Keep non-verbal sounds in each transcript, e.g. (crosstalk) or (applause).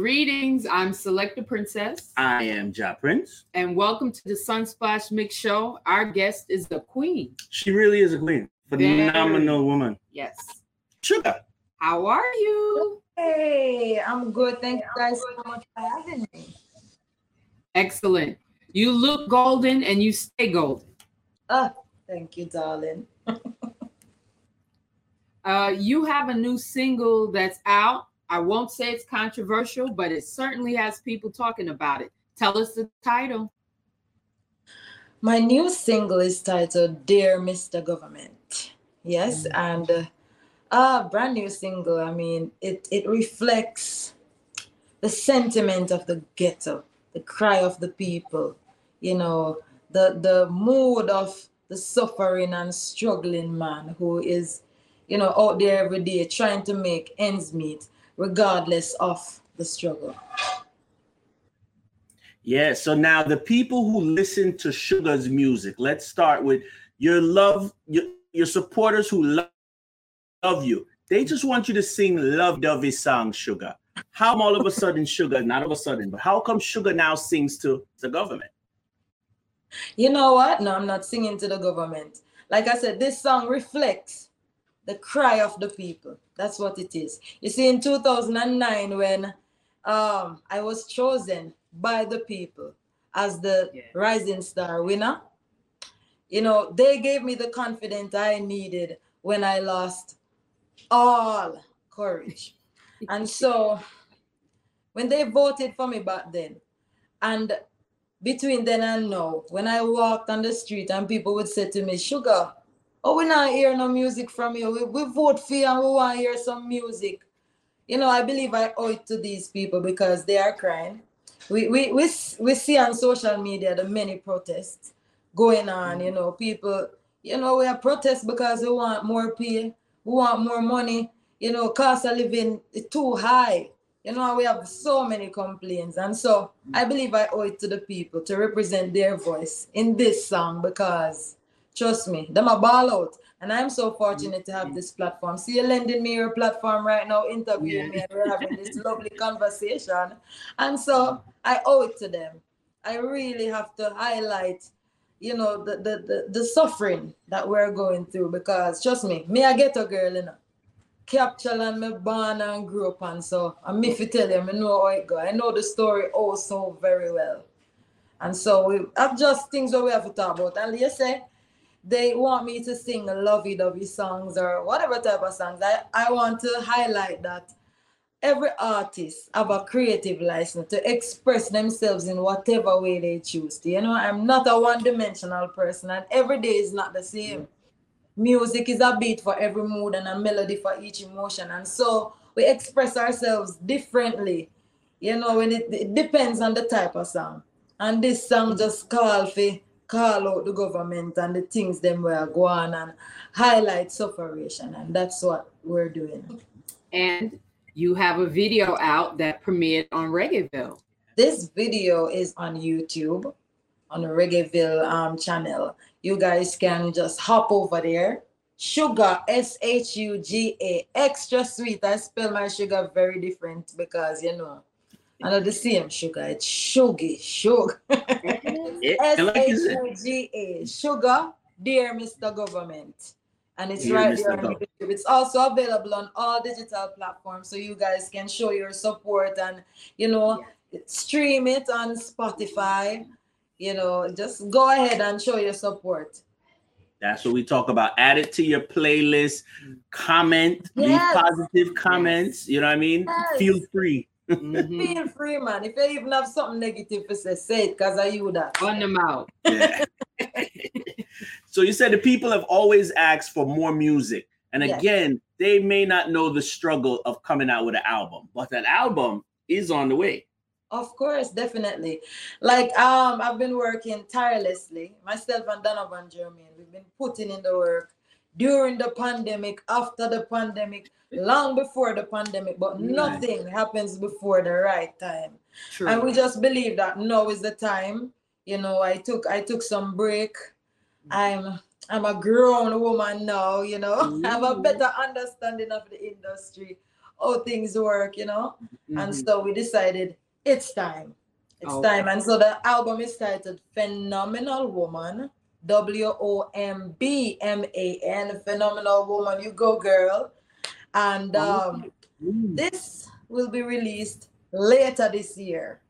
Greetings, I'm Selecta Princess. I am Ja Prince. And welcome to the Sunsplash Mix Show. Our guest is the Queen. She really is a queen. Phenomenal Very. woman. Yes. Shuga. How are you? Hey, I'm good. Thank you guys so much for having me. Excellent. You look golden and you stay golden. Oh, thank you, darling. (laughs) uh, you have a new single that's out. I won't say it's controversial, but it certainly has people talking about it. Tell us the title. My new single is titled Dear Mr. Government. Yes, mm-hmm. and uh, a brand new single. I mean, it, it reflects the sentiment of the ghetto, the cry of the people, you know, the the mood of the suffering and struggling man who is, you know, out there every day trying to make ends meet regardless of the struggle. Yeah, so now the people who listen to Shuga's music, let's start with your love, your, your supporters who love, love you. They just want you to sing Love Dovey song, Shuga. How all of a sudden Shuga, not all of a sudden, but how come Shuga now sings to the government? You know what? No, I'm not singing to the government. Like I said, this song reflects the cry of the people. That's what it is. You see, in 2009, when um, I was chosen by the people as the yeah. Rising Star winner, you know, they gave me the confidence I needed when I lost all courage. (laughs) and so when they voted for me back then, and between then and now, when I walked on the street and people would say to me, Shuga, Oh, we not hear no music from you. We, we vote for you and we want to hear some music. You know, I believe I owe it to these people because they are crying. We, we, we, we see on social media the many protests going on. You know, people, you know, we are protests because we want more pay, we want more money. You know, cost of living is too high. You know, we have so many complaints. And so I believe I owe it to the people to represent their voice in this song because Trust me, them a ball out. And I'm so fortunate to have this platform. See, you're lending me your platform right now, interviewing yeah. me, and we're having this (laughs) lovely conversation. And so I owe it to them. I really have to highlight, you know, the the the, the suffering that we're going through because trust me, me I get a girl, you know. Capture and me born and grew up and so I'm if you tell you, I know how it go. I know the story oh so very well. And so we have just things that we have to talk about. And you say they want me to sing lovey-dovey songs or whatever type of songs. I, I want to highlight that every artist have a creative license to express themselves in whatever way they choose to. You know, I'm not a one-dimensional person and every day is not the same. Music is a beat for every mood and a melody for each emotion. And so we express ourselves differently. You know, when it, it depends on the type of song. And this song just call for call out the government and the things them were going and highlight suffering and that's what we're doing. And you have a video out that premiered on reggaeville. This video is on youtube on the reggaeville um, channel. You guys can just hop over there. Shuga s-h-u-g-a extra sweet. I spell my sugar very different because you know I know the same sugar. It's sugar, sugar. S-H-U-G-A, sugar, dear Mr. Government. And it's dear right Mr. there on YouTube. It's also available on all digital platforms, so you guys can show your support and you know yeah. stream it on Spotify. You know, just go ahead and show your support. That's what we talk about. Add it to your playlist. Comment, yes. leave positive comments. You know what I mean? Yes. Feel free. Mm-hmm. Feel free, man. If you even have something negative to say, say it because I you that. On them out. Yeah. (laughs) so you said the people have always asked for more music. And again, they may not know the struggle of coming out with an album, but that album is on the way. Of course, definitely. Like um, I've been working tirelessly. Myself and Donovan Germain, we've been putting in the work during the pandemic, after the pandemic, long before the pandemic, but nothing happens before the right time. True. And we just believe that now is the time. You know, I took I took some break. I'm I'm a grown woman now, you know. (laughs) I have a better understanding of the industry, how things work, you know. Mm-hmm. And so we decided it's time. It's Okay. time. And so the album is titled Phenomenal Woman. W O M B M A N. Phenomenal Woman. You go, girl. And um, Mm. this will be released later this year.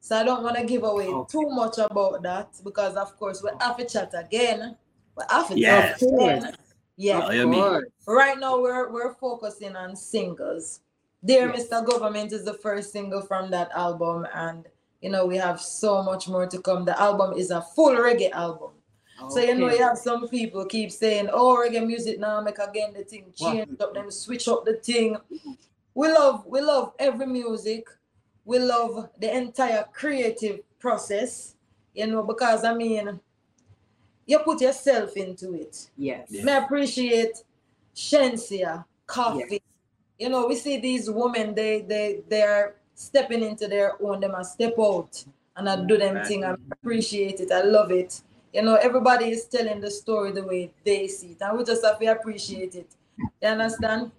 So I don't want to give away Okay. too much about that because, of course, we have to chat again. We have to Yes. chat again. Yeah. Oh. Right now, we're we're focusing on singles. Dear Yes. Mr. Government is the first single from that album, and you know we have so much more to come. The album is a full reggae album. So you know you have some people keep saying, "Oh, reggae music now make again the thing What? change up, them switch up the thing." We love we love every music. We love the entire creative process. You know because I mean, you put yourself into it. Yes. Yeah. Me appreciate Shenseea, Koffee. You know, we see these women, they they they are stepping into their own, they must step out and I do them Right. thing. I appreciate it. I love it. You know, everybody is telling the story the way they see it, and we just have to appreciate it. You understand?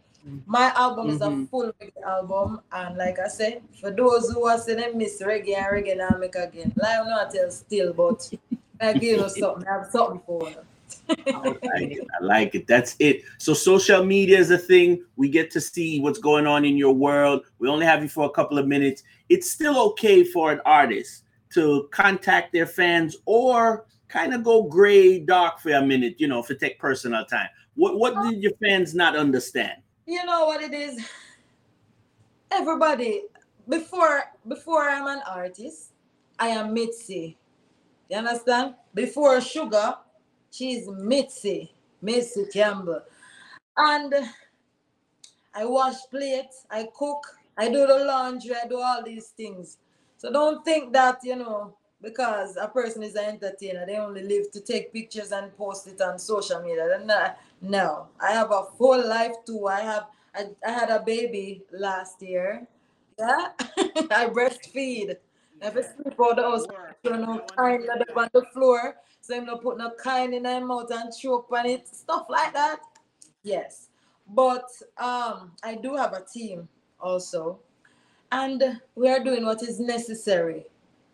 My album is a Mhm. full reggae album, and like I said, for those who are saying they miss reggae and reggae now make again, like I'm not tell still, but I give you something, I have something for you. I like it. I like it. That's it. So social media is a thing. We get to see what's going on in your world. We only have you for a couple of minutes. It's still okay for an artist to contact their fans or kind of go gray dark for a minute, you know, for take personal time. What what uh, did your fans not understand? you know what it is? Everybody before before i'm an artist i am mitzi. You understand? Before sugar she's mitzi mitzi campbell. And i wash plates i cook i do the laundry i do all these things. So don't think that you know because a person is an entertainer they only live to take pictures and post it on social media. Not- no. I have a full life too. I have i, I had a baby last year. Yeah. (laughs) I breastfeed. Never sleep out the house. Throw no kind up on the floor. So i'm not put no kind in my mouth and choke on it. Stuff like that. Yes. But um i do have a team also. And we are doing what is necessary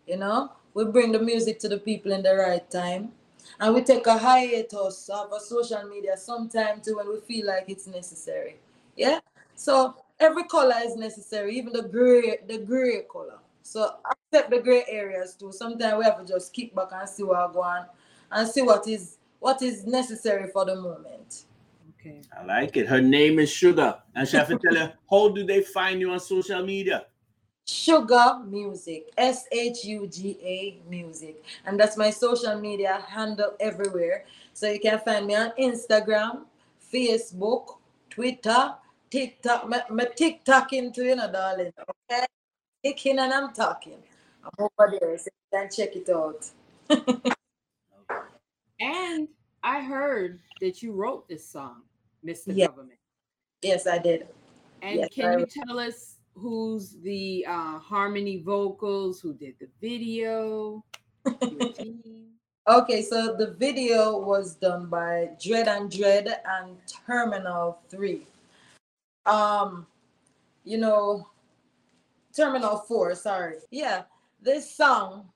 you know we bring the music to the people in the right time and we take a hiatus of a social media sometime too when we feel like it's necessary yeah so every color is necessary even the gray the gray color so accept the gray areas too sometimes we have to just kick back and see what go on and see what is what is necessary for the moment Okay. I like it. Her name is Shuga. And she have to tell her, how do they find you on social media? Shuga Music, S H U G A Music. And that's my social media handle everywhere. So you can find me on Instagram, Facebook, Twitter, TikTok. My, my TikTok into you know, darling. Okay? Ticking and I'm talking. I'm over there, so you can check it out. (laughs) And I heard that you wrote this song, Mr. Yeah. Government. Yes, I did. And Yes, can I- you tell us who's the uh, harmony vocals, who did the video. (laughs) Okay, so the video was done by Dread and Dread and Terminal 3. Um, you know, Terminal 4, sorry. Yeah, this song,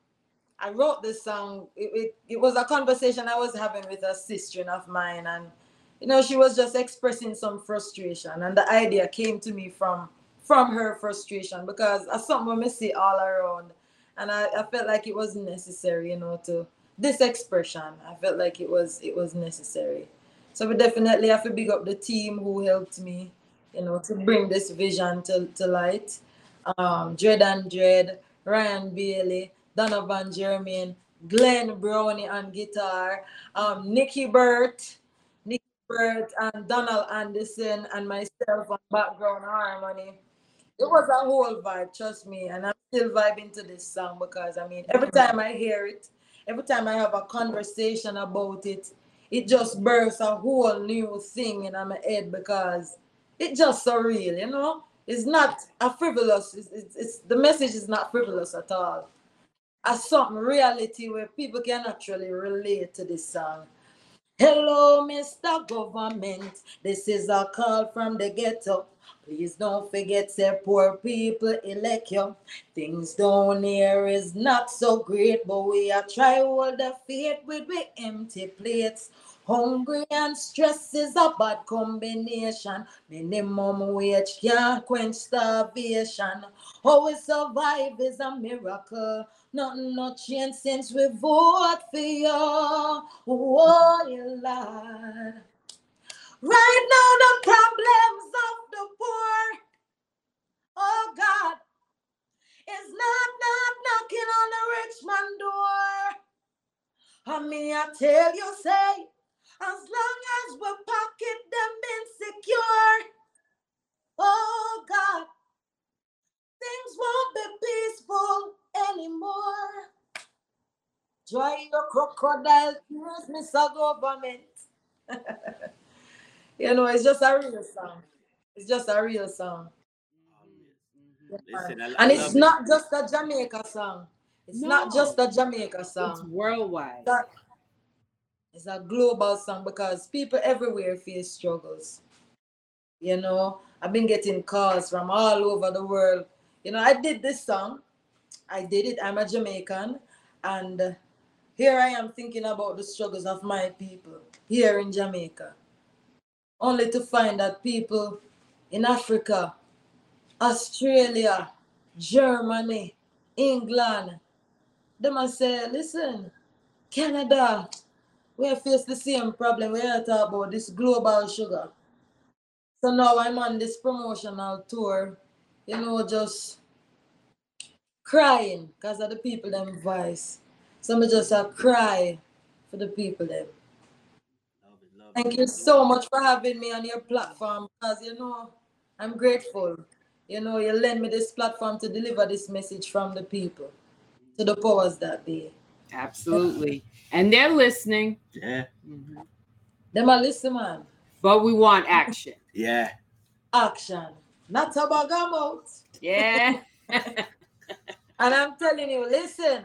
I wrote this song. It, it, it was a conversation I was having with a sister of mine, and you know, she was just expressing some frustration, and the idea came to me from from her frustration because that's something we see all around, and I, I felt like it was necessary, you know, to this expression. I felt like it was it was necessary. So we definitely have to big up the team who helped me, you know, to bring this vision to, to light. Um, Dread and Dread, Ryan Bailey, Donovan Germain, Glenn Brownie on guitar, um, Nikki Burt, Nikki Burt, and Donald Anderson, and myself on background harmony. It was a whole vibe, trust me, and I'm still vibing to this song because I mean, every mm-hmm. time I hear it, every time I have a conversation about it, it just bursts a whole new thing in my head because it's just so real, you know. It's not a frivolous. It's, it's, it's the message is not frivolous at all. As something reality where people can actually relate to this song. Hello, Mr. Government. This is a call from the ghetto. Please don't forget, say poor people elect you. Things down here is not so great, but we are try hold the faith with the empty plates. Hungry and stress is a bad combination. Minimum wage can't quench starvation. How we survive is a miracle. Nothing no change since we vote for you. Oh, you Lord. Right now, the problems of the poor, oh God, is not, not knocking on the rich man door. I mean, I tell you, say, as long as we pocket them insecure, oh God, things won't be peaceful anymore. Dry your crocodile tears, Mr. Government. you know, it's just a real song. It's just a real song. Mm-hmm. Listen, I, I And it's it. not just a Jamaica song. It's not just a Jamaica song. It's worldwide. It's a global song because people everywhere face struggles. You know, I've been getting calls from all over the world. You know, I did this song. I did it. I'm a Jamaican. And here I am thinking about the struggles of my people here in Jamaica. Only to find that people in Africa, Australia, Germany, England, they must say, listen, Canada, we face the same problem. We are talking about this global sugar. So now I'm on this promotional tour, you know, just crying because of the people them voice. So me just a cry for the people them. Love it, love Thank love you so much for having me on your platform because you know I'm grateful. You know, you lend me this platform to deliver this message from the people to the powers that be. Absolutely. And they're listening. Yeah, Mhm. Them a listen man. But we want action. yeah. Action. Not a bag of. Yeah. (laughs) (laughs) And I'm telling you, listen,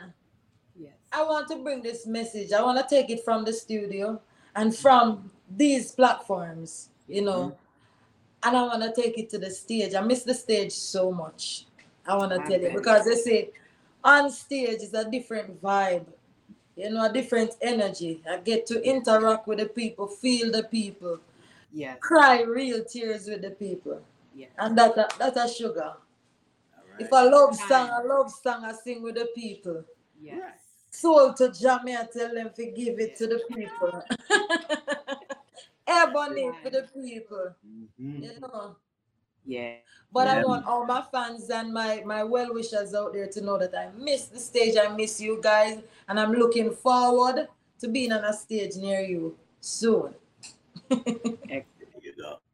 yes. I want to bring this message. I want to take it from the studio and from these platforms, you know, mm-hmm. and I want to take it to the stage. I miss the stage so much. I want to tell you because they say on stage is a different vibe, you know, a different energy. I get to interact with the people, feel the people, yeah, cry real tears with the people, yeah, and that that's a sugar. All right. If I love song, Time. I love song, I sing with the people. Yes. soul to Jamie and tell them to give it to the people. (laughs) Ebony for the people, Mhm. you know. Yeah. But I want all my fans and my, my well wishers out there to know that I miss the stage. I miss you guys. And I'm looking forward to being on a stage near you soon. (laughs) There.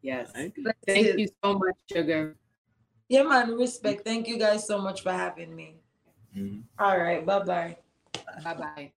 Yes. Thank you. Thank you so much, Shuga. Yeah, man. Respect. Thank you guys so much for having me. Mhm. All right. Bye bye. Bye bye.